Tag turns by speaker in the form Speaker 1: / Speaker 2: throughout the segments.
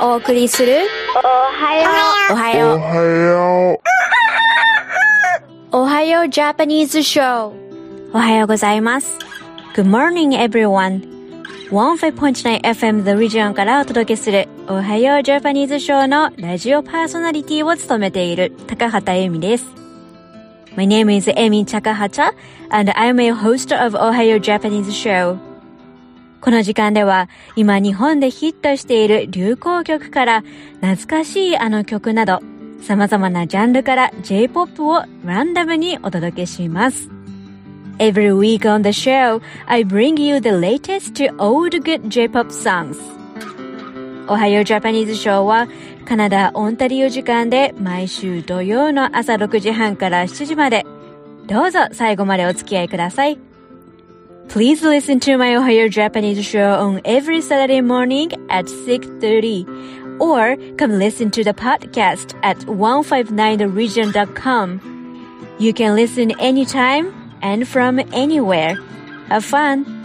Speaker 1: お送りする
Speaker 2: おはよう。
Speaker 1: おはよう。
Speaker 3: おはよう。
Speaker 1: おはようジャパニーズショーおはようございます。Good morning everyone 15.9 FM The Region からお届けするおはようジャパニーズショーのラジオパーソナリティを務めている高畑由美です。My name is Amy Takahata and I'm a host of おはようジャパニーズショーこの時間では今日本でヒットしている流行曲から懐かしいあの曲など様々なジャンルから J-POP をランダムにお届けします。Every week on the show, I bring you the latest old good J-POP songs. おはようジャパニーズショーはカナダ・オンタリオ時間で毎週土曜の朝6時半から7時までどうぞ最後までお付き合いください。Please listen to my Ohio Japanese show on every Saturday morning at 6.30 or come listen to the podcast at 159theregion.com. You can listen anytime and from anywhere. Have fun!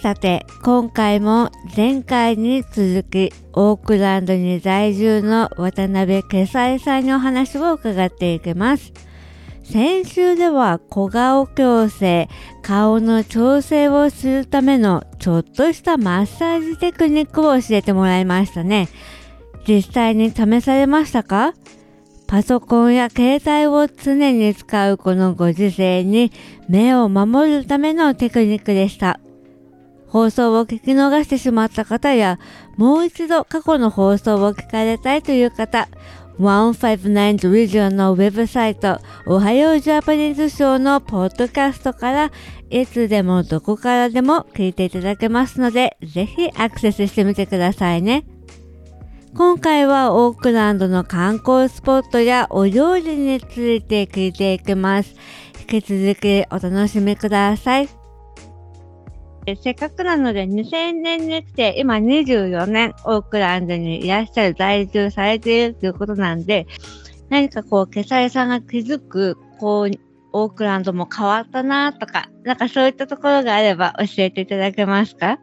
Speaker 4: さて、今回も前回に続き、オークランドに在住の渡辺ケサイさんにお話を伺っていきます。先週では小顔矯正、顔の調整をするためのちょっとしたマッサージテクニックを教えてもらいましたね。実際に試されましたか？パソコンや携帯を常に使うこのご時世に目を守るためのテクニックでした。放送を聞き逃してしまった方や、もう一度過去の放送を聞かれたいという方、159 Region のウェブサイト、おはようジャパニーズショーのポッドキャストから、いつでもどこからでも聞いていただけますので、ぜひアクセスしてみてくださいね。今回はオークランドの観光スポットやお料理について聞いていきます。引き続きお楽しみください。せっかくなので2000年に来て今24年オークランドにいらっしゃる在住されているということなんで何かこうケサイさんが気づくこうオークランドも変わったなとかなんかそういったところがあれば教えていただけますか？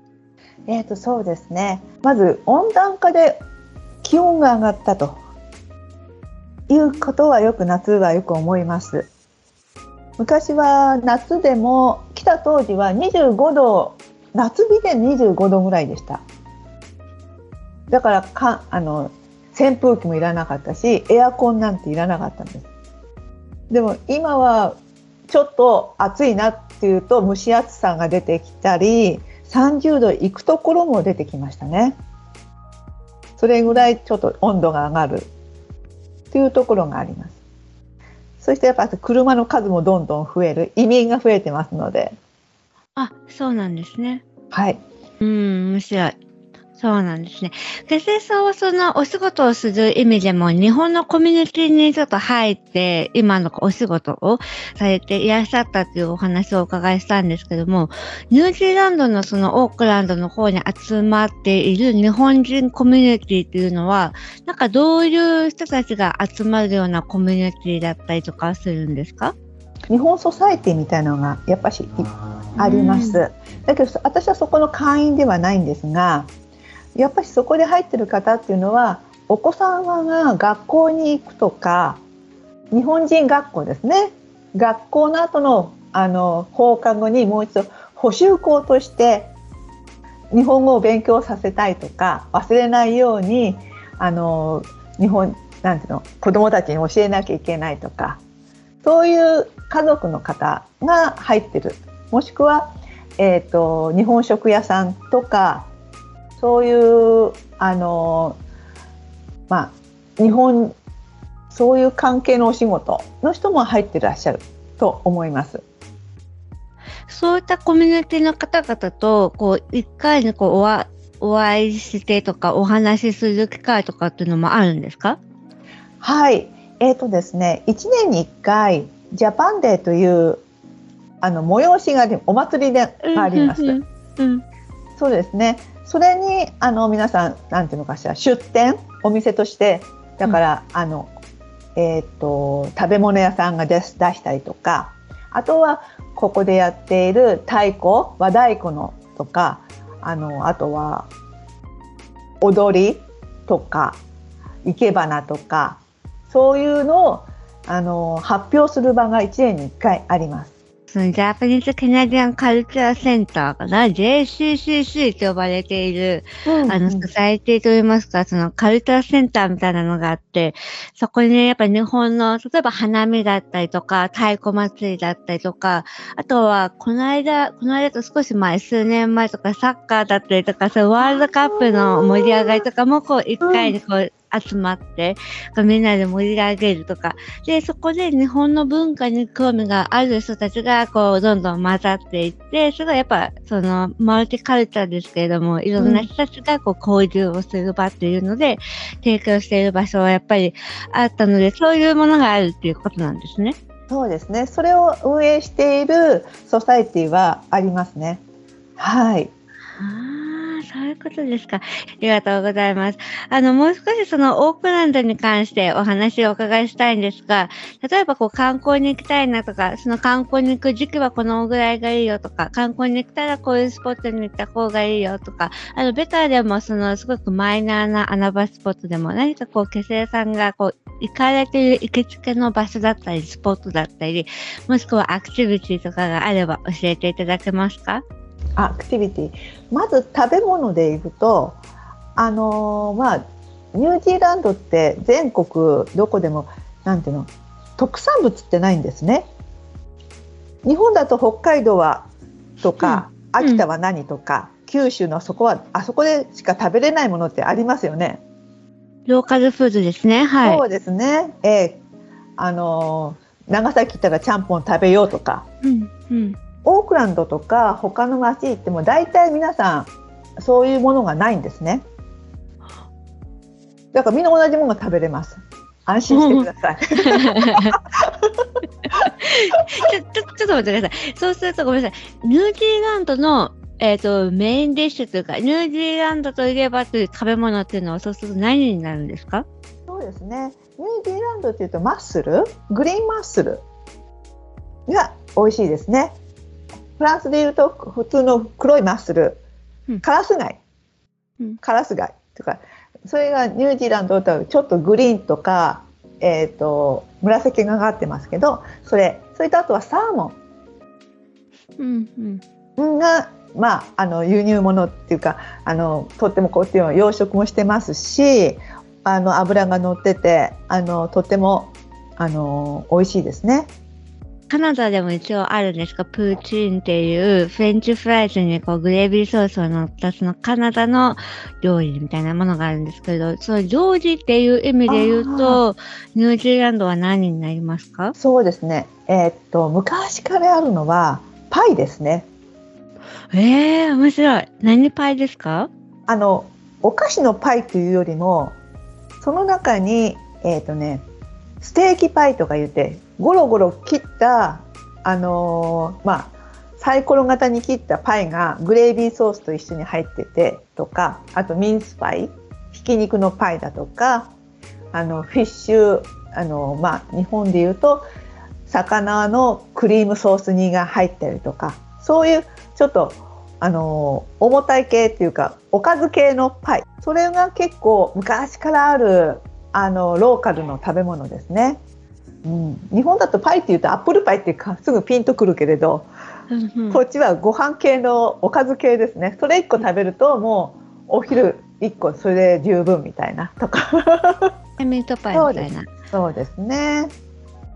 Speaker 5: えー、とそうですね。まず温暖化で気温が上がったということはよく夏はよく思います。昔は夏でも来た当時は25度夏日で25度ぐらいでした。だからかあの扇風機もいらなかったしエアコンなんていらなかったんです。でも今はちょっと暑いなっていうと蒸し暑さが出てきたり30度いくところも出てきましたね。それぐらいちょっと温度が上がるというところがあります。そしてやっぱ車の数もどんどん増える。移民が増えてますので。
Speaker 4: あそうなんですね。
Speaker 5: はい。
Speaker 4: うん面白いそうなんですね。ケセさんはそのお仕事をする意味でも日本のコミュニティにちょっと入って今のお仕事をされていらっしゃったというお話をお伺いしたんですけども、ニュージーランドのそのオークランドの方に集まっている日本人コミュニティっていうのは、なんかどういう人たちが集まるようなコミュニティだったりとかするんですか？
Speaker 5: 日本ソサエティみたいなのがやっぱしあります。だけど私はそこの会員ではないんですが、やっぱりそこで入ってる方っていうのはお子様が学校に行くとか日本人学校ですね。学校の後のあの放課後にもう一度補習校として日本語を勉強させたいとか忘れないようにあの日本なんていうの子どもたちに教えなきゃいけないとかそういう家族の方が入ってる。もしくは、えーと日本食屋さんとかそういうあのまあ日本そういう関係のお仕事の人も入ってらっしゃると思います。
Speaker 4: そういったコミュニティの方々と、こう、一回にこうおわお会いしてとか、お話しする機会とかっていうのもあるんですか？
Speaker 5: はい、えーとですね、1年に1回ジャパンデーというあの催しがありお祭りでがあります。
Speaker 4: うんうんうん
Speaker 5: そうですね。それにあの皆さんなんていうのかしら出店お店としてだから、うん、あのえーと、食べ物屋さんが出出したりとかあとはここでやっている太鼓和太鼓のとかあのあとは踊りとか生け花とかそういうのをあの発表する場が1年に1回あります。
Speaker 6: そのジャパニーズ・カナディアン・カルチャー・センターかな ?JCCC と呼ばれている、うんうん、あの、ソサイティといいますか、そのカルチャーセンターみたいなのがあって、そこにね、やっぱ日本の、例えば花見だったりとか、太鼓祭りだったりとか、あとは、この間、この間と少し前、数年前とか、サッカーだったりとか、そうワールドカップの盛り上がりとかも、こう、一回にこう、集まって、みんなで盛り上げるとか、で、そこで日本の文化に興味がある人たちが、こう、どんどん混ざっていって、それがやっぱ、その、マルチカルチャーですけれども、いろんな人たちが、こう、交流をする場っていうので、提供している場所はやっぱりあったので、そういうものがあるっていうことなんですね。
Speaker 5: そうですね。それを運営しているソサイティはありますね。はい。
Speaker 6: そういうことですか。ありがとうございます。あの、もう少しそのオークランドに関してお話をお伺いしたいんですが、例えばこう観光に行きたいなとか、その観光に行く時期はこのぐらいがいいよとか、観光に行ったらこういうスポットに行った方がいいよとか、あの、ベターでもそのすごくマイナーな穴場スポットでも何かこう、結成さんがこう、行かれている行きつけの場所だったり、スポットだったり、もしくはアクティビティとかがあれば教えていただけますか？
Speaker 5: アクティビティまず食べ物でいくとあのー、まあニュージーランドって全国どこでもなんていうの特産物ってないんですね。日本だと北海道はとか、うん、秋田は何とか、うん、九州のそこはあそこでしか食べれないものってありますよね。
Speaker 6: ローカルフードですね。はい。
Speaker 5: そうですね。えー、あのー、長崎行ったらちゃんぽん食べようとか。うんうん。オークランドとか他の町行っても大体皆さんそういうものがないんですね。だからみんな同じものが食べれます。安心してください。ちょ、ちょ、
Speaker 6: ちょっと待ってください。そうするとごめんなさい。ニュージーランドの、えっ、ー、と、メインディッシュというか、ニュージーランドといえばという食べ物っていうのは、そうすると何になるんですか？
Speaker 5: そうですね。ニュージーランドっていうと、マッスル、グリーンマッスル？が美味しいですね。フランスでいうと普通の黒いマッスル、うん、カラス貝、うん、カラス貝とか。それがニュージーランドとはちょっとグリーンとか、えーと、紫がかってますけどそれそれとあとはサーモン、うん、が、まあ、あの輸入物っていうかあのとってもこうっていうの養殖もしてますしあの油が乗っててあのとってもあの美味しいですね。
Speaker 6: カナダでも一応あるんですが、プーチンっていうフレンチフライズにこうグレービーソースを乗ったそのカナダの料理みたいなものがあるんですけど、その料理っていう意味で言うと、ニュージーランドは何になりますか？
Speaker 5: そうですね。えー、っと、昔からあるのはパイですね。
Speaker 6: ええー、面白い。何パイですか？
Speaker 5: あの、お菓子のパイというよりも、その中に、えー、っとね、ステーキパイとか言ってゴロゴロ切ったあのー、まあサイコロ型に切ったパイがグレービーソースと一緒に入っててとかあとミンスパイひき肉のパイだとかあのフィッシュあの、まあ、日本でいうと魚のクリームソース煮が入ったりとかそういうちょっとあの重たい系っていうかおかず系のパイそれが結構昔からあるあのローカルの食べ物ですね。うん、日本だとパイっていうとアップルパイってすぐピンとくるけれど、うんうん、こっちはご飯系のおかず系ですね。それ1個食べるともうお昼1個それで十分みたいなとか。
Speaker 6: ミートパイみたいな。
Speaker 5: そうです。ね。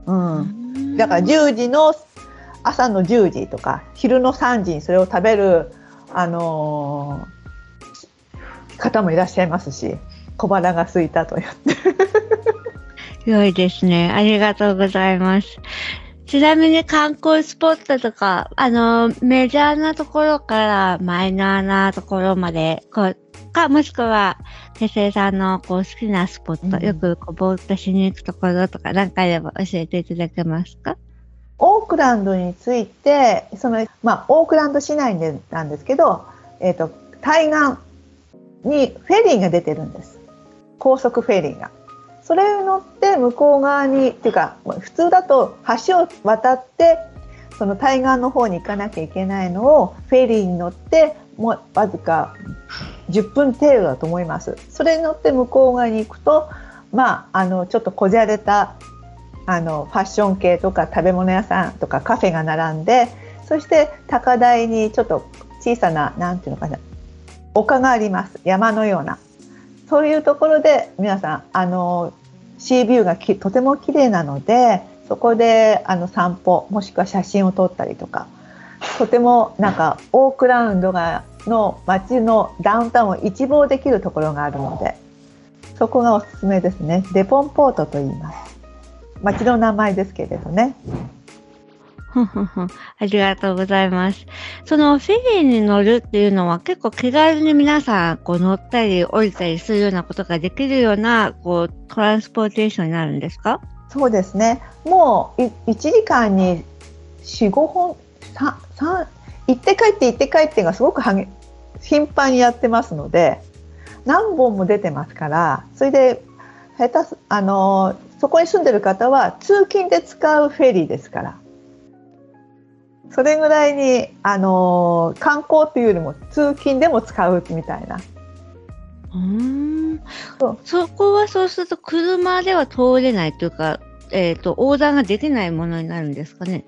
Speaker 5: うん。だから10時の朝の10時とか昼の3時にそれを食べるあのー、方もいらっしゃいますし小腹が空いたと言って
Speaker 6: 良いですね。ありがとうございます。ちなみに観光スポットとか、あの、メジャーなところからマイナーなところまで、こう、か、もしくは、手製さんのこう好きなスポット、うん、よくこうぼーっとしに行くところとか、何かあれば教えていただけますか？
Speaker 5: オークランドについて、その、まあ、オークランド市内でなんですけど、えっ、ー、と、対岸にフェリーが出てるんです高速フェリーが。それに乗って向こう側にっていうか普通だと橋を渡ってその対岸の方に行かなきゃいけないのをフェリーに乗ってもうわずか10分程度だと思います。それに乗って向こう側に行くとまああのちょっとこじゃれたあのファッション系とか食べ物屋さんとかカフェが並んでそして高台にちょっと小さな何ていうのかな丘があります山のようなそういうところで皆さんあのシービューがきとても綺麗なのでそこであの散歩もしくは写真を撮ったりとかとてもなんかオークラウンドがの街のダウンタウンを一望できるところがあるのでそこがおすすめですね。デポンポートと言います。街の名前ですけれどね。
Speaker 4: ありがとうございます。そのフェリーに乗るっていうのは結構気軽に皆さんこう乗ったり降りたりするようなことができるようなこうトランスポーテーションになるんですか？
Speaker 5: そうですね。もう1時間に4、5本、行って帰って行って帰ってがすごく頻繁にやってますので、何本も出てますから、それで下手あのそこに住んでる方は通勤で使うフェリーですから。それぐらいに、あのー、観光っていうよりも通勤でも使うみたいな。
Speaker 4: うん。そこはそうすると車では通れないというか、えーと、横断ができないものになるんですかね。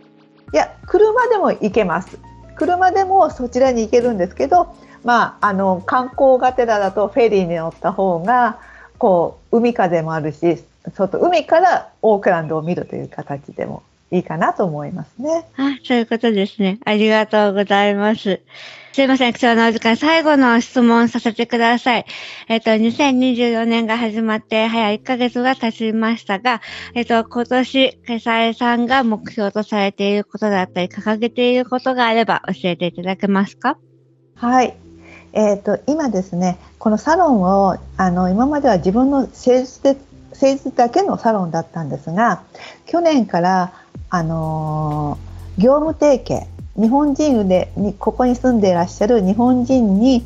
Speaker 5: いや車でも行けます。車でもそちらに行けるんですけど、まあ、あの観光がてらだとフェリーに乗った方がこう海風もあるし外海からオークランドを見るという形でもいいかなと思いますね。
Speaker 4: あ、そういうことですね。ありがとうございます。すいません、貴重なお時間、最後の質問させてください。えっ、と、2024年が始まって早1ヶ月が経ちましたが、えっ、と、今年、ケサエさんが目標とされていることだったり、掲げていることがあれば教えていただけますか？
Speaker 5: はい。えっ、と、今ですね、このサロンを、あの、今までは自分の施術で、施術だけのサロンだったんですが、去年からあのー、業務提携日本人でにここに住んでいらっしゃる日本人に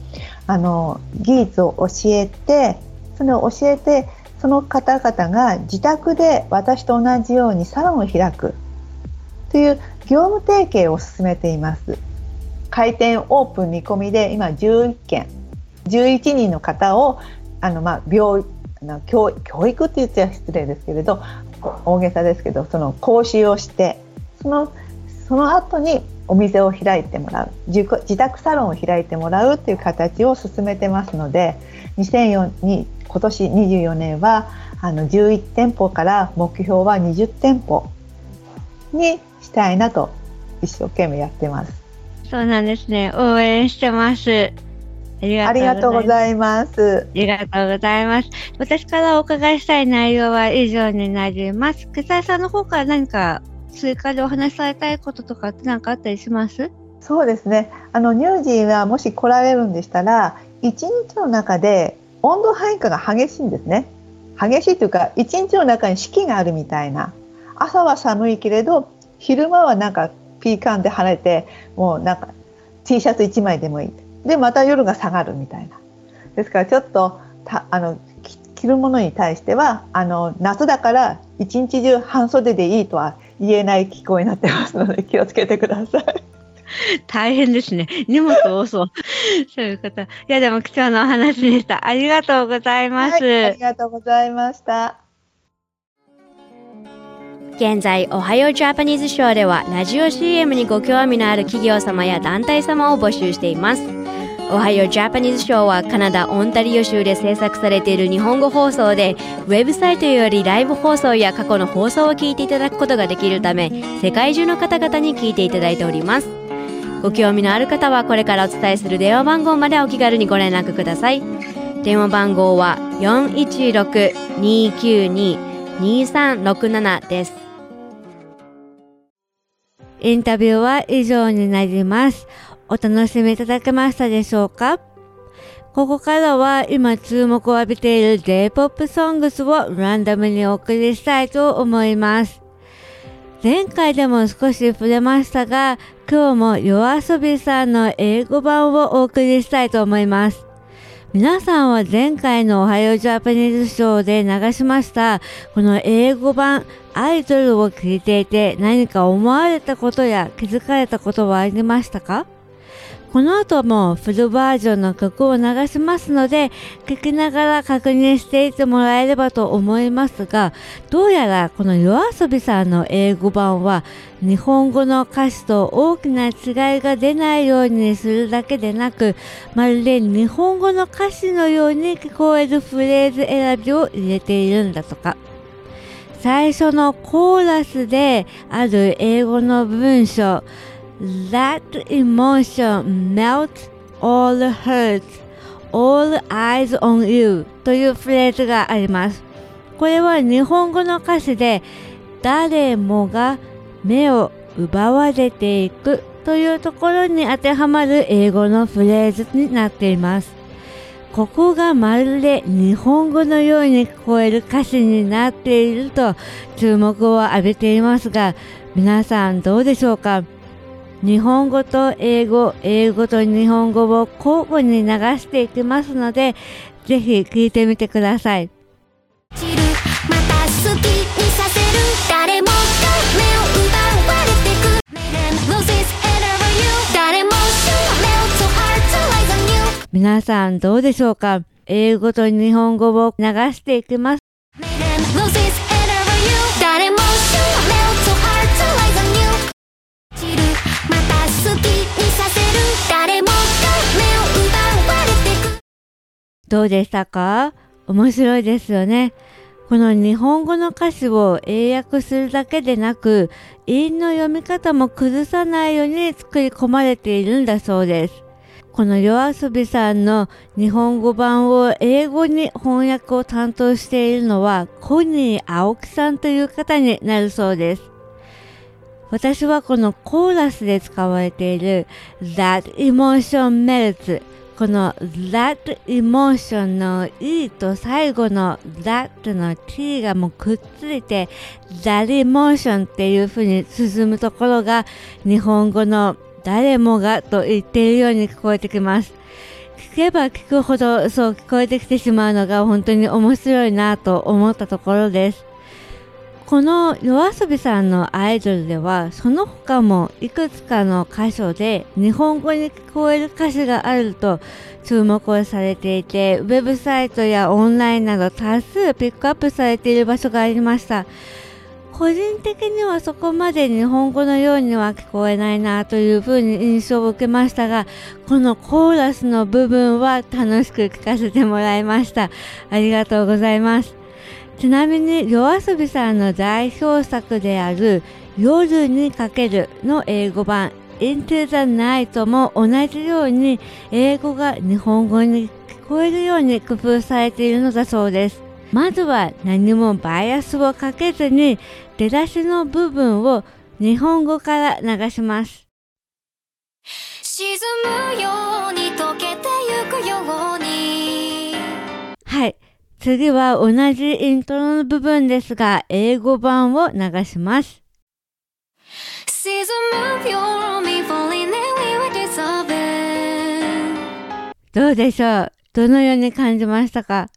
Speaker 5: あの技術を教えてそれを教えてその方々が自宅で私と同じようにサロンを開くという業務提携を進めています。開店オープン見込みで今11件。11人の方をあの、まあ、病教教育って言っちゃ失礼ですけれど大げさですけどその講習をしてそのその後にお店を開いてもらう自宅サロンを開いてもらうっていう形を進めてますので2004に今年24年はあの11店舗から目標は20店舗にしたいなと一生懸命やってます。
Speaker 4: そうなんですね。応援してます。
Speaker 5: ありがとうございます。
Speaker 4: ありがとうございます。私からお伺いしたい内容は以上になります。草谷さんの方から何か追加でお話しされたいこととかって何かあったりします？
Speaker 5: そうですね。あの乳児はもし来られるんでしたら、一日の中で温度変化が激しいんですね。激しいというか、一日の中に四季があるみたいな。朝は寒いけれど、昼間はなんかピーカンで晴れて、もうなんか T シャツ1枚でもいい。でまた夜が下がるみたいなですからちょっとたあの着るものに対してはあの夏だから一日中半袖でいいとは言えない気候になってますので気をつけてください。
Speaker 4: 大変ですね。荷物多そう。そういうこと。いや、でも貴重なお話でした。ありがとうございます。はい、
Speaker 5: ありがとうございました。
Speaker 1: 現在、おはようジャパニーズショーでは、ラジオ CM にご興味のある企業様や団体様を募集しています。おはようジャパニーズショーはカナダ・オンタリオ州で制作されている日本語放送で、ウェブサイトよりライブ放送や過去の放送を聞いていただくことができるため、世界中の方々に聞いていただいております。ご興味のある方はこれからお伝えする電話番号までお気軽にご連絡ください。電話番号は416-292-2367です。
Speaker 4: インタビューは以上になります。お楽しみいただけましたでしょうか？ここからは今注目を浴びている J-POP ソングスをランダムにお送りしたいと思います。前回でも少し触れましたが、今日も yoasobi さんの英語版をお送りしたいと思います。皆さんは前回のおはようジャパニーズショーで流しましたこの英語版アイドルを聞いていて何か思われたことや気づかれたことはありましたか？この後もフルバージョンの曲を流しますので、聴きながら確認していってもらえればと思いますが、どうやらこの夜遊びさんの英語版は、日本語の歌詞と大きな違いが出ないようにするだけでなく、まるで日本語の歌詞のように聞こえるフレーズ選びを入れているんだとか。最初のコーラスである英語の文章、That emotion melts all hurts, all eyes on you というフレーズがあります。これは日本語の歌詞で誰もが目を奪われていくというところに当てはまる英語のフレーズになっています。ここがまるで日本語のように聞こえる歌詞になっていると注目を浴びていますが皆さんどうでしょうか？日本語と英語、英語と日本語を交互に流していきますので、ぜひ聞いてみてください。皆さんどうでしょうか？英語と日本語を流していきます。どうでしたか？面白いですよね。この日本語の歌詞を英訳するだけでなく、韻の読み方も崩さないように作り込まれているんだそうです。この夜遊びさんの日本語版を英語に翻訳を担当しているのはコニー青木さんという方になるそうです。私はこのコーラスで使われている That Emotion Melts この that emotion の e と最後の that の t がもうくっついて that emotion っていう風に進むところが日本語の誰もがと言っているように聞こえてきます。聞けば聞くほどそう聞こえてきてしまうのが本当に面白いなと思ったところです。この yoasobi さんのアイドルではその他もいくつかの箇所で日本語に聞こえる歌詞があると注目をされていてウェブサイトやオンラインなど多数ピックアップされている場所がありました。個人的にはそこまで日本語のようには聞こえないなというふうに印象を受けましたがこのコーラスの部分は楽しく聞かせてもらいました。ありがとうございます。ちなみに夜遊びさんの代表作である夜にかけるの英語版 Into the Night も同じように英語が日本語に聞こえるように工夫されているのだそうです。まずは何もバイアスをかけずに出だしの部分を日本語から流します。沈むように溶けてゆくようにはい。次は同じイントロの部分ですが、英語版を流します。どうでしょう？どのように感じましたか？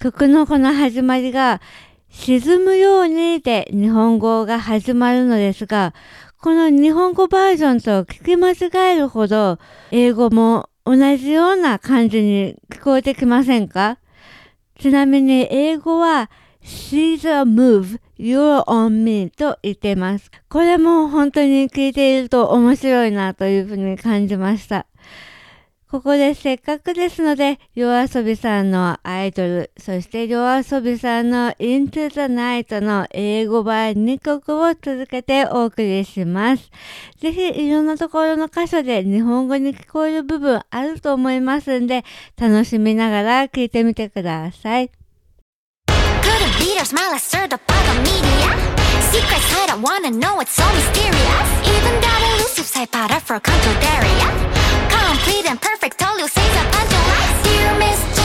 Speaker 4: 曲のこの始まりが沈むようにで日本語が始まるのですが、この日本語バージョンと聞き間違えるほど英語も同じような感じに聞こえてきませんか？ちなみに英語は She's a move, you're on me と言っています。これも本当に聞いていると面白いなというふうに感じました。ここでせっかくですので、夜遊びさんのアイドル、そして夜遊びさんの Into the Night の英語版2曲を続けてお送りします。ぜひいろんなところの箇所で日本語に聞こえる部分あると思いますんで、楽しみながら聞いてみてください。Secrets I don't wanna know, it's so mysterious Even that elusive side powder for contradaria complete and perfect. All you save a
Speaker 2: bunch of lies. Dear Mr.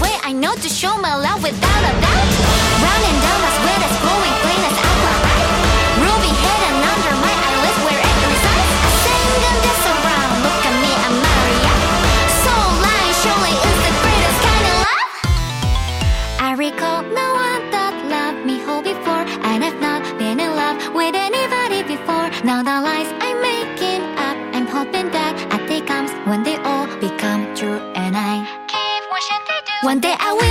Speaker 2: way I know to show my love without a doubt. Running down my One day I will.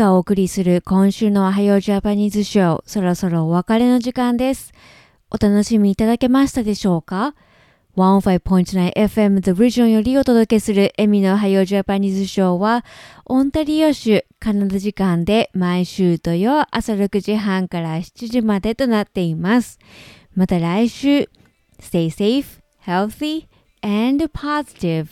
Speaker 1: がお送りする今週のおはようジャパニーズショー、そろそろお別れの時間です。お楽しみいただけましたでしょうか ?15.9FM The Region よりお届けするエミのおはようジャパニーズショーは、オンタリオ州カナダ時間で毎週土曜朝6時半から7時までとなっています。また来週、Stay safe, healthy, and positive.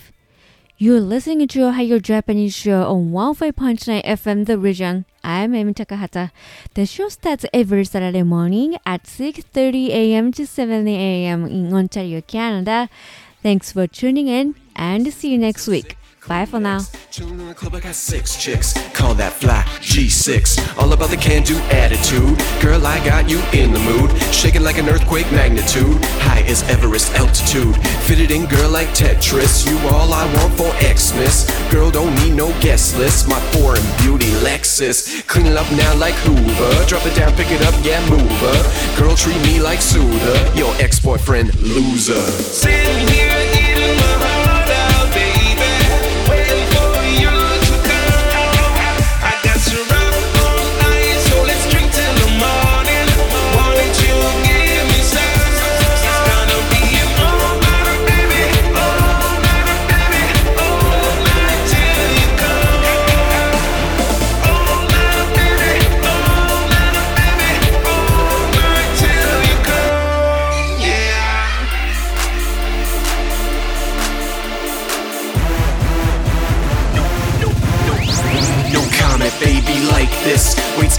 Speaker 1: You're listening to Ohio Japanese show on 15.9 FM The Region. I'm Amy Takahata. The show starts every Saturday morning at 6.30 a.m. to 7 a.m. in Ontario, Canada. Thanks for tuning in and see you next week. Bye for now.
Speaker 3: Chillin' in the club, I got six chicks. Call that fly G6. All about the can do attitude. Girl, I got you in the mood. Shaking like an earthquake magnitude. High as Everest altitude. Fitted in, girl, like Tetris. You all I want for Xmas. Girl, don't need no guest list. My foreign beauty Lexus. Clean it up now like Hoover. Drop it down, pick it up, yeah, move her. Girl, treat me like Suda. Your ex boyfriend, loser.
Speaker 7: Sitting here eating my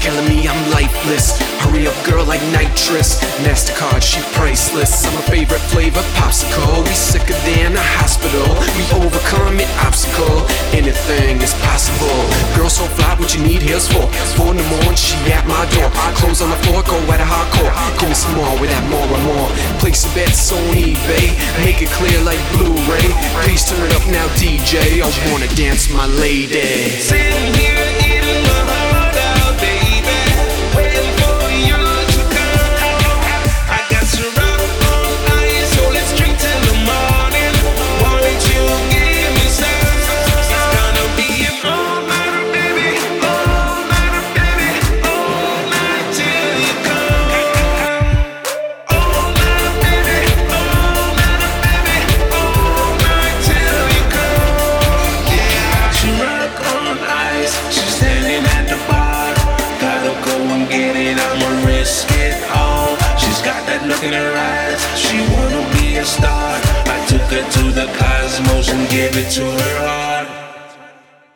Speaker 3: killing me, I'm lifeless. Hurry up, girl, like nitrous. Mastercard, she priceless. I'm a favorite flavor, popsicle. We sicker than a hospital. We overcome an obstacle. Anything is possible. Girl, so fly, what you need here's for. Four in the morning, she at my door. Clothes on the floor, go at a hardcore. Give me some more with that more and more. Place your bets on eBay. Make it clear like Blu-ray. Please turn it up now, DJ. I wanna dance, my lady.
Speaker 7: Sitting here eating my gave it to her heart.